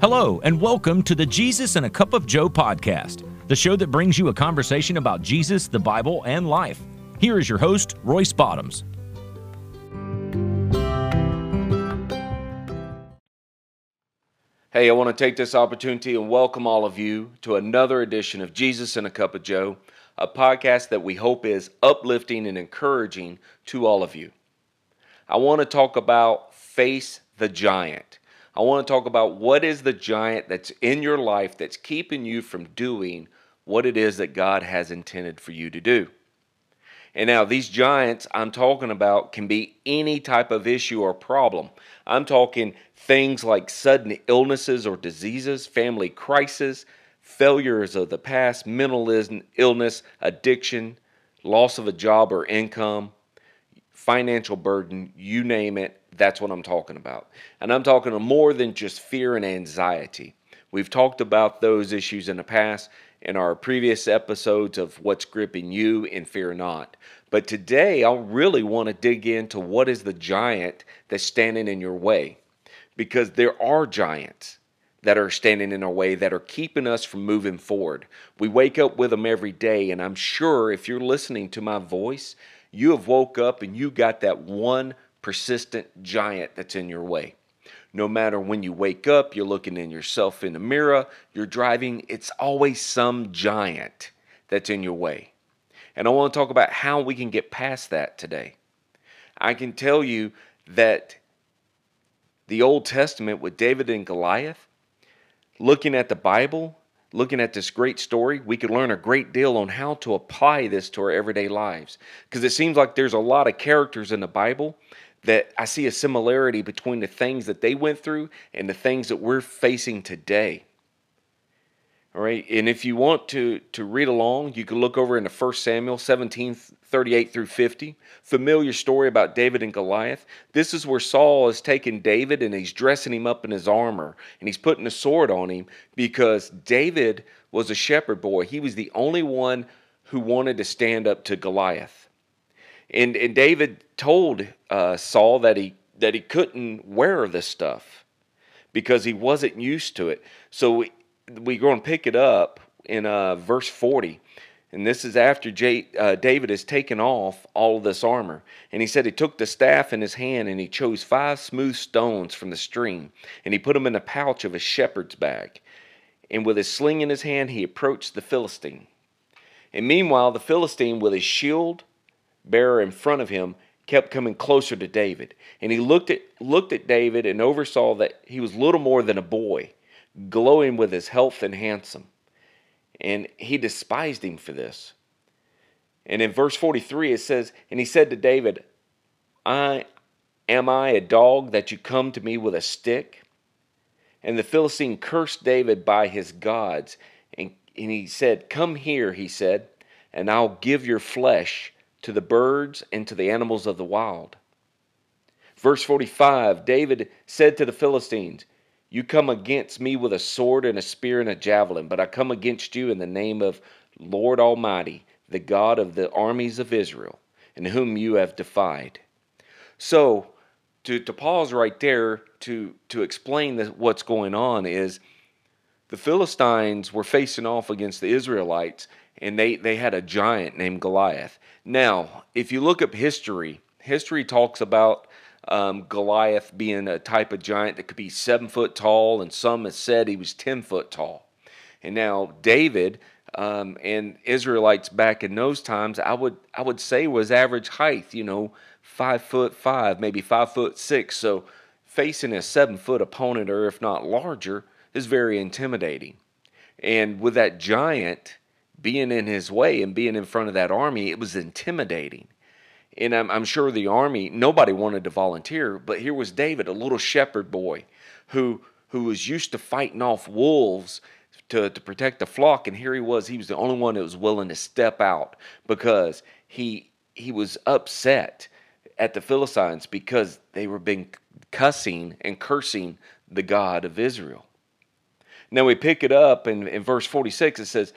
Hello, and welcome to the Jesus and a Cup of Joe podcast, the show that brings you a conversation about Jesus, the Bible, and life. Here is your host, Royce Bottoms. Hey, I want to take this opportunity and welcome all of you to another edition of Jesus and a Cup of Joe, a podcast that we hope is uplifting and encouraging to all of you. I want to talk about Face the Giant. I want to talk about what is the giant that's in your life that's keeping you from doing what it is that God has intended for you to do. And now, these giants I'm talking about can be any type of issue or problem. I'm talking things like sudden illnesses or diseases, family crisis, failures of the past, mental illness, addiction, loss of a job or income, financial burden, you name it, that's what I'm talking about. And I'm talking more than just fear and anxiety. We've talked about those issues in the past in our previous episodes of what's gripping you and fear not. But today, I really want to dig into what is the giant that's standing in your way. Because there are giants that are standing in our way that are keeping us from moving forward. We wake up with them every day, and I'm sure if you're listening to my voice, you have woke up and you got that one persistent giant that's in your way. No matter when you wake up, you're looking in yourself in the mirror, you're driving, it's always some giant that's in your way. And I want to talk about how we can get past that today. I can tell you that the Old Testament with David and Goliath, looking at the Bible, looking at this great story, we could learn a great deal on how to apply this to our everyday lives. Because it seems like there's a lot of characters in the Bible that I see a similarity between the things that they went through and the things that we're facing today. All right, and if you want to to read along, you can look over into 1 Samuel 17, 38 through 50. Familiar story about David and Goliath. This is where Saul is taking David and he's dressing him up in his armor and he's putting a sword on him because David was a shepherd boy. He was the only one who wanted to stand up to Goliath. And, and David told uh, Saul that he that he couldn't wear this stuff because he wasn't used to it. So we, we're going to pick it up in uh, verse 40. And this is after J, uh, David has taken off all of this armor. And he said he took the staff in his hand and he chose five smooth stones from the stream and he put them in the pouch of his shepherd's bag. And with his sling in his hand, he approached the Philistine. And meanwhile, the Philistine, with his shield bearer in front of him, kept coming closer to David. And he looked at, looked at David and oversaw that he was little more than a boy, glowing with his health and handsome. And he despised him for this. And in verse 43 it says, And he said to David, I am I a dog that you come to me with a stick? And the Philistine cursed David by his gods. And, and he said, Come here, he said, and I'll give your flesh to the birds and to the animals of the wild. Verse 45 David said to the Philistines, You come against me with a sword and a spear and a javelin, but I come against you in the name of Lord Almighty, the God of the armies of Israel, and whom you have defied. So, to, to pause right there to, to explain what's going on is the Philistines were facing off against the Israelites, and they, they had a giant named Goliath. Now, if you look up history, history talks about um, Goliath being a type of giant that could be seven foot tall, and some have said he was 10 foot tall. And now, David um, and Israelites back in those times, I would, I would say was average height, you know, five foot five, maybe five foot six. So, facing a seven foot opponent, or if not larger, is very intimidating. And with that giant, being in his way and being in front of that army, it was intimidating. And I'm, I'm, sure the army, nobody wanted to volunteer, but here was David, a little shepherd boy who, who was used to fighting off wolves to, to protect the flock. And here he was, he was the only one that was willing to step out because he, he was upset at the Philistines because they were being cussing and cursing the God of Israel. Now we pick it up in, in verse 46, it says,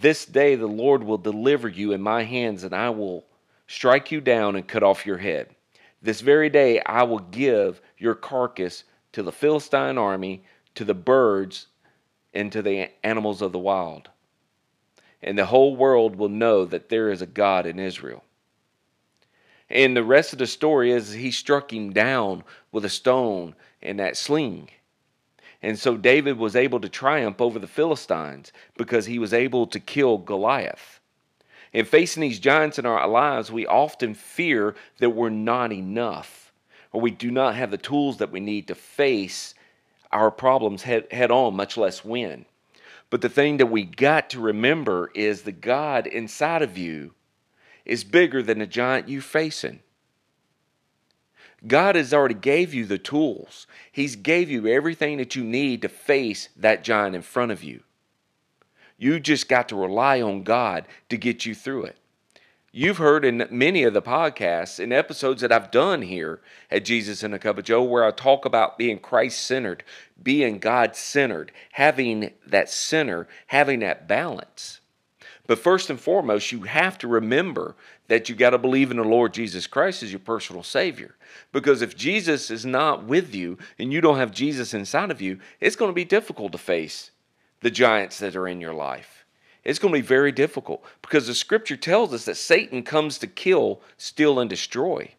this day the Lord will deliver you in my hands, and I will strike you down and cut off your head. This very day I will give your carcass to the Philistine army to the birds and to the animals of the wild. And the whole world will know that there is a God in Israel. And the rest of the story is he struck him down with a stone and that sling. And so David was able to triumph over the Philistines because he was able to kill Goliath. In facing these giants in our lives, we often fear that we're not enough or we do not have the tools that we need to face our problems head, head on, much less win. But the thing that we got to remember is the God inside of you is bigger than the giant you're facing. God has already gave you the tools. He's gave you everything that you need to face that giant in front of you. You just got to rely on God to get you through it. You've heard in many of the podcasts and episodes that I've done here at Jesus and a Cup of Joe where I talk about being Christ centered, being God centered, having that center, having that balance. But first and foremost, you have to remember that you got to believe in the Lord Jesus Christ as your personal Savior. Because if Jesus is not with you and you don't have Jesus inside of you, it's going to be difficult to face the giants that are in your life. It's going to be very difficult because the scripture tells us that Satan comes to kill, steal, and destroy.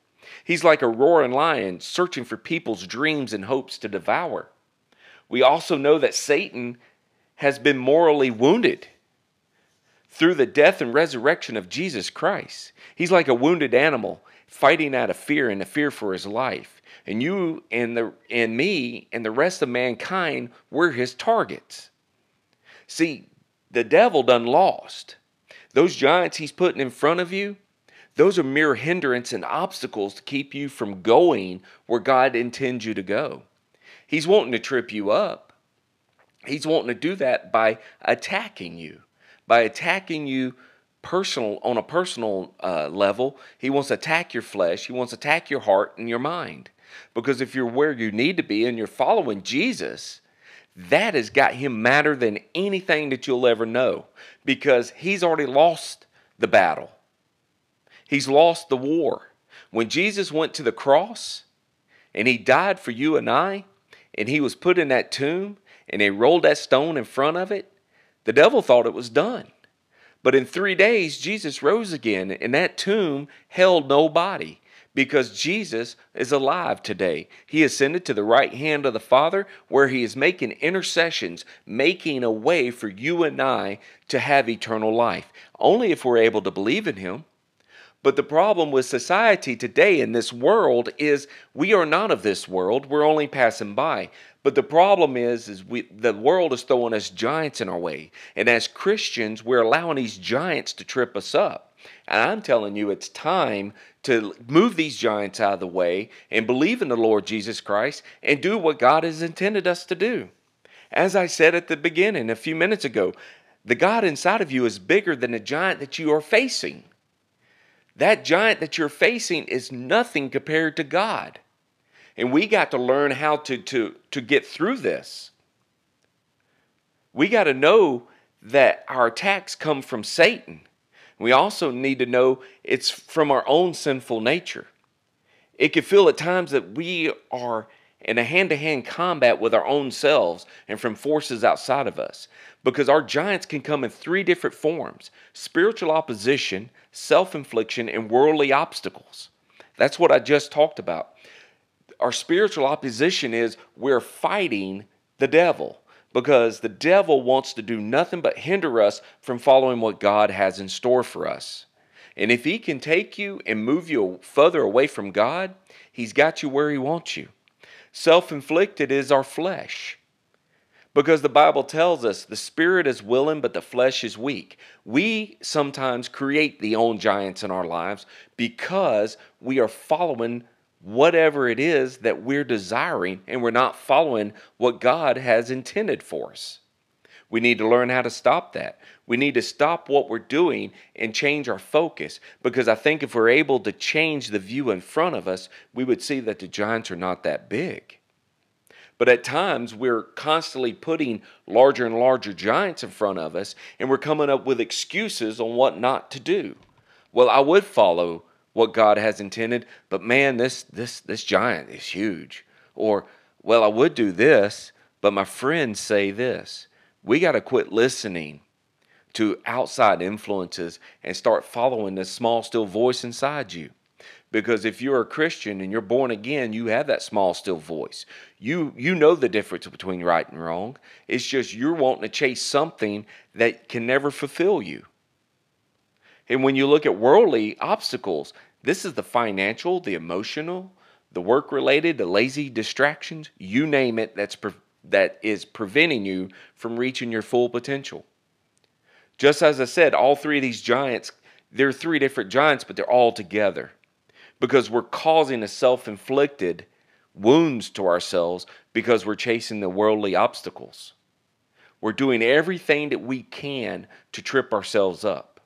He's like a roaring lion searching for people's dreams and hopes to devour. We also know that Satan has been morally wounded through the death and resurrection of Jesus Christ. He's like a wounded animal fighting out of fear and a fear for his life. And you and the and me and the rest of mankind, we're his targets. See, the devil done lost. Those giants he's putting in front of you, those are mere hindrance and obstacles to keep you from going where God intends you to go. He's wanting to trip you up. He's wanting to do that by attacking you by attacking you personal on a personal uh, level. He wants to attack your flesh. He wants to attack your heart and your mind. Because if you're where you need to be and you're following Jesus, that has got him madder than anything that you'll ever know because he's already lost the battle. He's lost the war. When Jesus went to the cross and he died for you and I, and he was put in that tomb and they rolled that stone in front of it, the devil thought it was done. But in three days, Jesus rose again, and that tomb held no body because Jesus is alive today. He ascended to the right hand of the Father, where He is making intercessions, making a way for you and I to have eternal life. Only if we're able to believe in Him. But the problem with society today in this world is we are not of this world, we're only passing by. But the problem is, is we, the world is throwing us giants in our way. And as Christians, we're allowing these giants to trip us up. And I'm telling you, it's time to move these giants out of the way and believe in the Lord Jesus Christ and do what God has intended us to do. As I said at the beginning a few minutes ago, the God inside of you is bigger than the giant that you are facing. That giant that you're facing is nothing compared to God. And we got to learn how to, to, to get through this. We got to know that our attacks come from Satan. We also need to know it's from our own sinful nature. It can feel at times that we are in a hand to hand combat with our own selves and from forces outside of us because our giants can come in three different forms spiritual opposition, self infliction, and worldly obstacles. That's what I just talked about our spiritual opposition is we're fighting the devil because the devil wants to do nothing but hinder us from following what God has in store for us. And if he can take you and move you further away from God, he's got you where he wants you. Self inflicted is our flesh. Because the Bible tells us the spirit is willing, but the flesh is weak. We sometimes create the own giants in our lives because we are following whatever it is that we're desiring and we're not following what God has intended for us. We need to learn how to stop that. We need to stop what we're doing and change our focus because I think if we're able to change the view in front of us, we would see that the giants are not that big. But at times, we're constantly putting larger and larger giants in front of us, and we're coming up with excuses on what not to do. Well, I would follow what God has intended, but man, this this this giant is huge. Or, well, I would do this, But my friends say this we got to quit listening to outside influences and start following this small, still voice inside you. Because if you're a Christian and you're born again, you have that small, still voice. You you know the difference between right and wrong. It's just you're wanting to chase something that can never fulfill you. And when you look at worldly obstacles, this is the financial, the emotional, the work related, the lazy distractions, you name it, that's pre- that is preventing you from reaching your full potential. Just as I said, all three of these giants, they're three different giants, but they're all together because we're causing a self inflicted wounds to ourselves because we're chasing the worldly obstacles. We're doing everything that we can to trip ourselves up.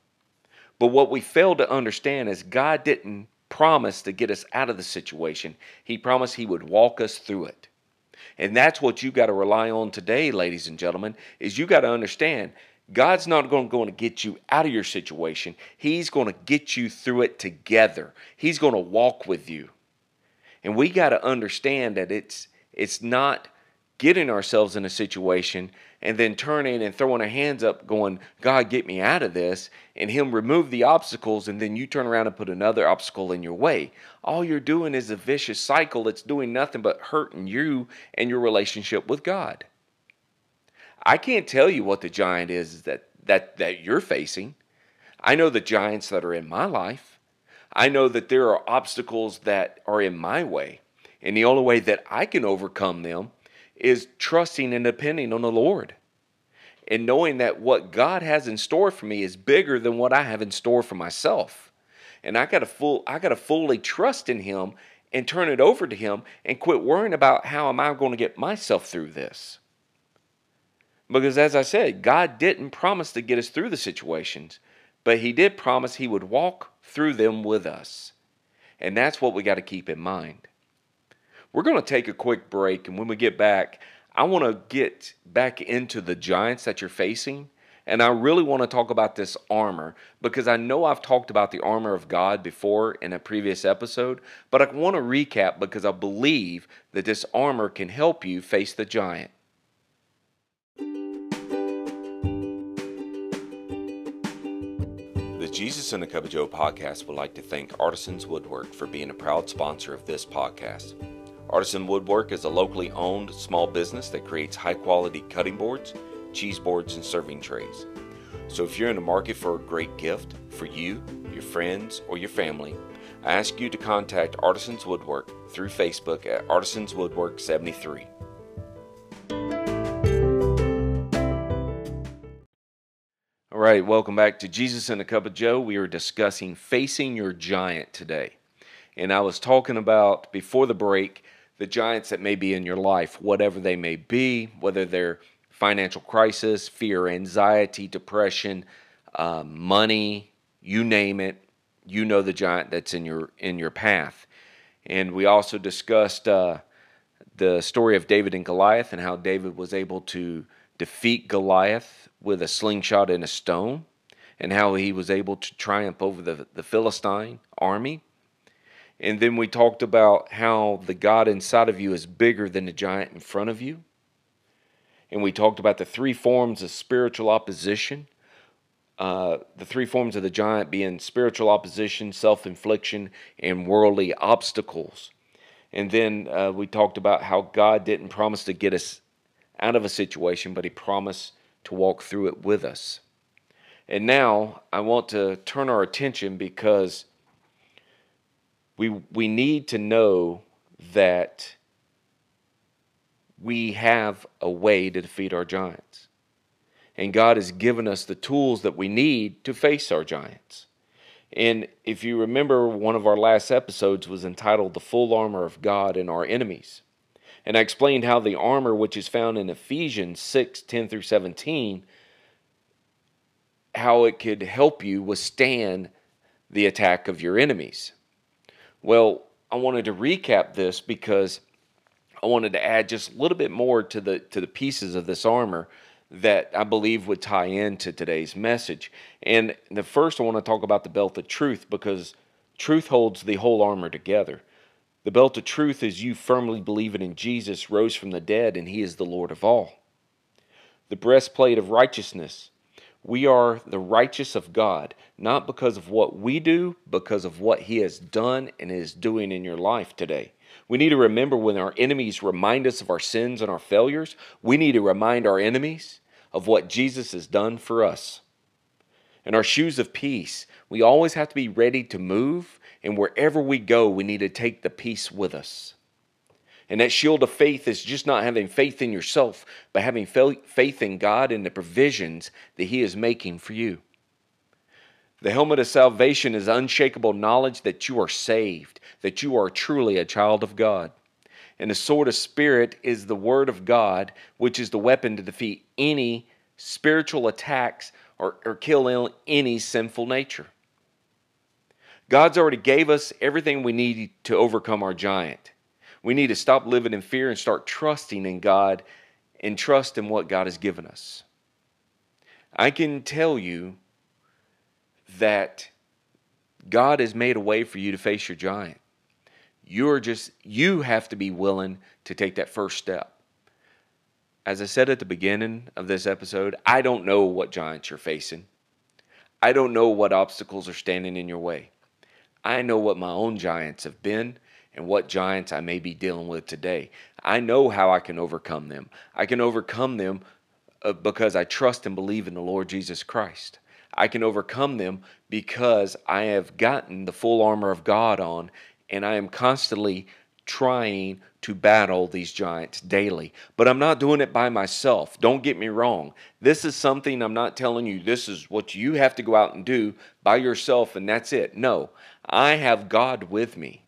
But what we fail to understand is God didn't promise to get us out of the situation, He promised He would walk us through it. And that's what you got to rely on today, ladies and gentlemen, is you got to understand God's not going, to get you out of your situation. He's going to get you through it together. He's going to walk with you. And we got to understand that it's it's not getting ourselves in a situation and then turning and throwing our hands up going, God, get me out of this, and Him remove the obstacles, and then you turn around and put another obstacle in your way. All you're doing is a vicious cycle that's doing nothing but hurting you and your relationship with God. I can't tell you what the giant is that that that you're facing. I know the giants that are in my life. I know that there are obstacles that are in my way. And the only way that I can overcome them is trusting and depending on the Lord. And knowing that what God has in store for me is bigger than what I have in store for myself. And I got to full I got to fully trust in him and turn it over to him and quit worrying about how am I going to get myself through this. Because as I said, God didn't promise to get us through the situations, but He did promise He would walk through them with us. And that's what we got to keep in mind. We're going to take a quick break, and when we get back, I want to get back into the giants that you're facing. And I really want to talk about this armor because I know I've talked about the armor of God before in a previous episode, but I want to recap because I believe that this armor can help you face the giant. The Jesus and a Cup of Joe podcast would like to thank Artisans Woodwork for being a proud sponsor of this podcast. Artisan Woodwork is a locally owned small business that creates high quality cutting boards, cheese boards, and serving trays. So if you're in the market for a great gift for you, your friends, or your family, I ask you to contact Artisans Woodwork through Facebook at Artisans Woodwork 73. All right, welcome back to Jesus and a Cup of Joe. We are discussing facing your giant today. And I was talking about before the break the giants that may be in your life, whatever they may be, whether they're financial crisis, fear, anxiety, depression, uh, money, you name it. You know the giant that's in your in your path. And we also discussed uh, the story of David and Goliath and how David was able to defeat Goliath with a slingshot and a stone, and how he was able to triumph over the, the Philistine army. And then we talked about how the God inside of you is bigger than the giant in front of you. And we talked about the three forms of spiritual opposition. Uh, the three forms of the giant being spiritual opposition, self infliction, and worldly obstacles. And then uh, we talked about how God didn't promise to get us out of a situation, but He promised to walk through it with us. And now I want to turn our attention because we, we need to know that we have a way to defeat our giants. And God has given us the tools that we need to face our giants. And if you remember, one of our last episodes was entitled The Full Armor of God and Our Enemies. And I explained how the armor, which is found in Ephesians 6 10 through 17, how it could help you withstand the attack of your enemies. Well, I wanted to recap this because I wanted to add just a little bit more to the to the pieces of this armor that I believe would tie into today's message. And the first I want to talk about the belt of truth because truth holds the whole armor together. The belt of truth is you firmly believing in Jesus rose from the dead and he is the Lord of all. The breastplate of righteousness. We are the righteous of God, not because of what we do, because of what he has done and is doing in your life today. We need to remember when our enemies remind us of our sins and our failures, we need to remind our enemies of what Jesus has done for us. And our shoes of peace, we always have to be ready to move, and wherever we go, we need to take the peace with us. And that shield of faith is just not having faith in yourself, but having faith in God and the provisions that He is making for you. The helmet of salvation is unshakable knowledge that you are saved, that you are truly a child of God. And the sword of spirit is the word of God, which is the weapon to defeat any spiritual attacks or, or kill any sinful nature. God's already gave us everything we need to overcome our giant. We need to stop living in fear and start trusting in God and trust in what God has given us. I can tell you that God has made a way for you to face your giant. You're just, you have to be willing to take that first step. As I said at the beginning of this episode, I don't know what giants you're facing. I don't know what obstacles are standing in your way. I know what my own giants have been and what giants I may be dealing with today. I know how I can overcome them. I can overcome them uh, because I trust and believe in the Lord Jesus Christ. I can overcome them because I have gotten the full armor of God on and I am constantly trying to battle these giants daily. But I'm not doing it by myself. Don't get me wrong. This is something I'm not telling you this is what you have to go out and do by yourself and that's it. No, I have God with me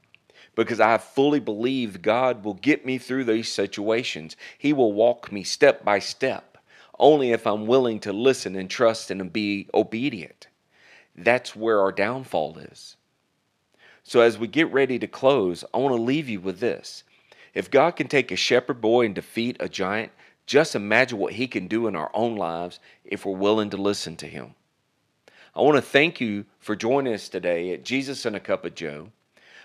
because I fully believe God will get me through these situations. He will walk me step by step only if I'm willing to listen and trust and be obedient. That's where our downfall is. So, as we get ready to close, I want to leave you with this. If God can take a shepherd boy and defeat a giant, just imagine what he can do in our own lives if we're willing to listen to him. I want to thank you for joining us today at Jesus and a Cup of Joe.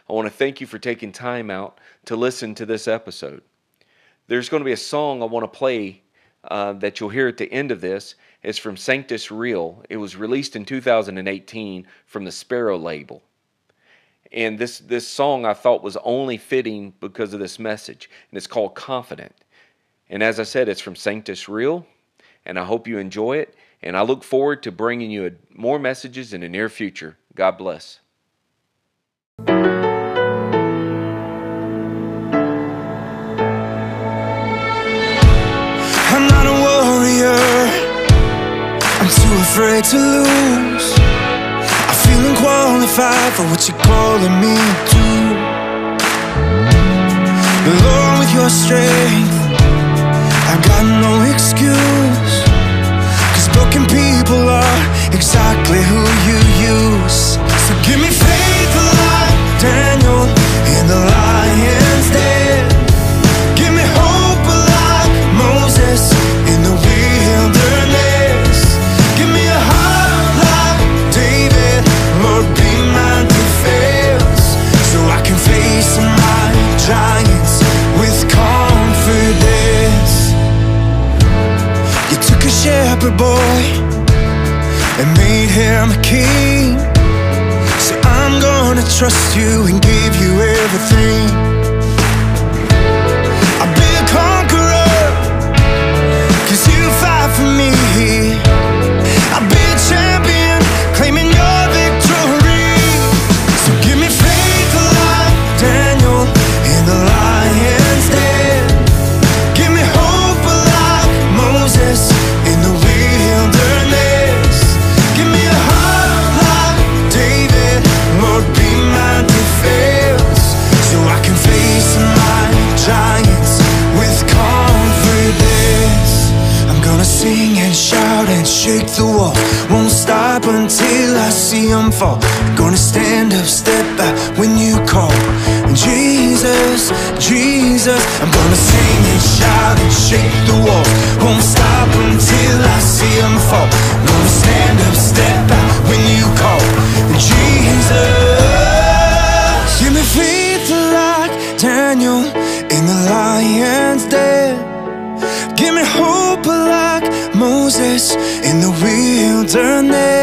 I want to thank you for taking time out to listen to this episode. There's going to be a song I want to play uh, that you'll hear at the end of this It's from Sanctus Real. It was released in 2018 from the Sparrow label. And this, this song I thought was only fitting because of this message, and it's called Confident. And as I said, it's from Sanctus Real, and I hope you enjoy it. And I look forward to bringing you more messages in the near future. God bless. I'm not a warrior, I'm too afraid to lose unqualified for what you're calling me to. Lord, with your strength I've got no excuse. Cause broken people are exactly who you use. So give me Jesus. I'm gonna sing and shout and shake the walls Won't stop until I see him fall. Gonna stand up, step back when you call. Jesus. Give me faith like Daniel in the lion's den. Give me hope like Moses in the wilderness.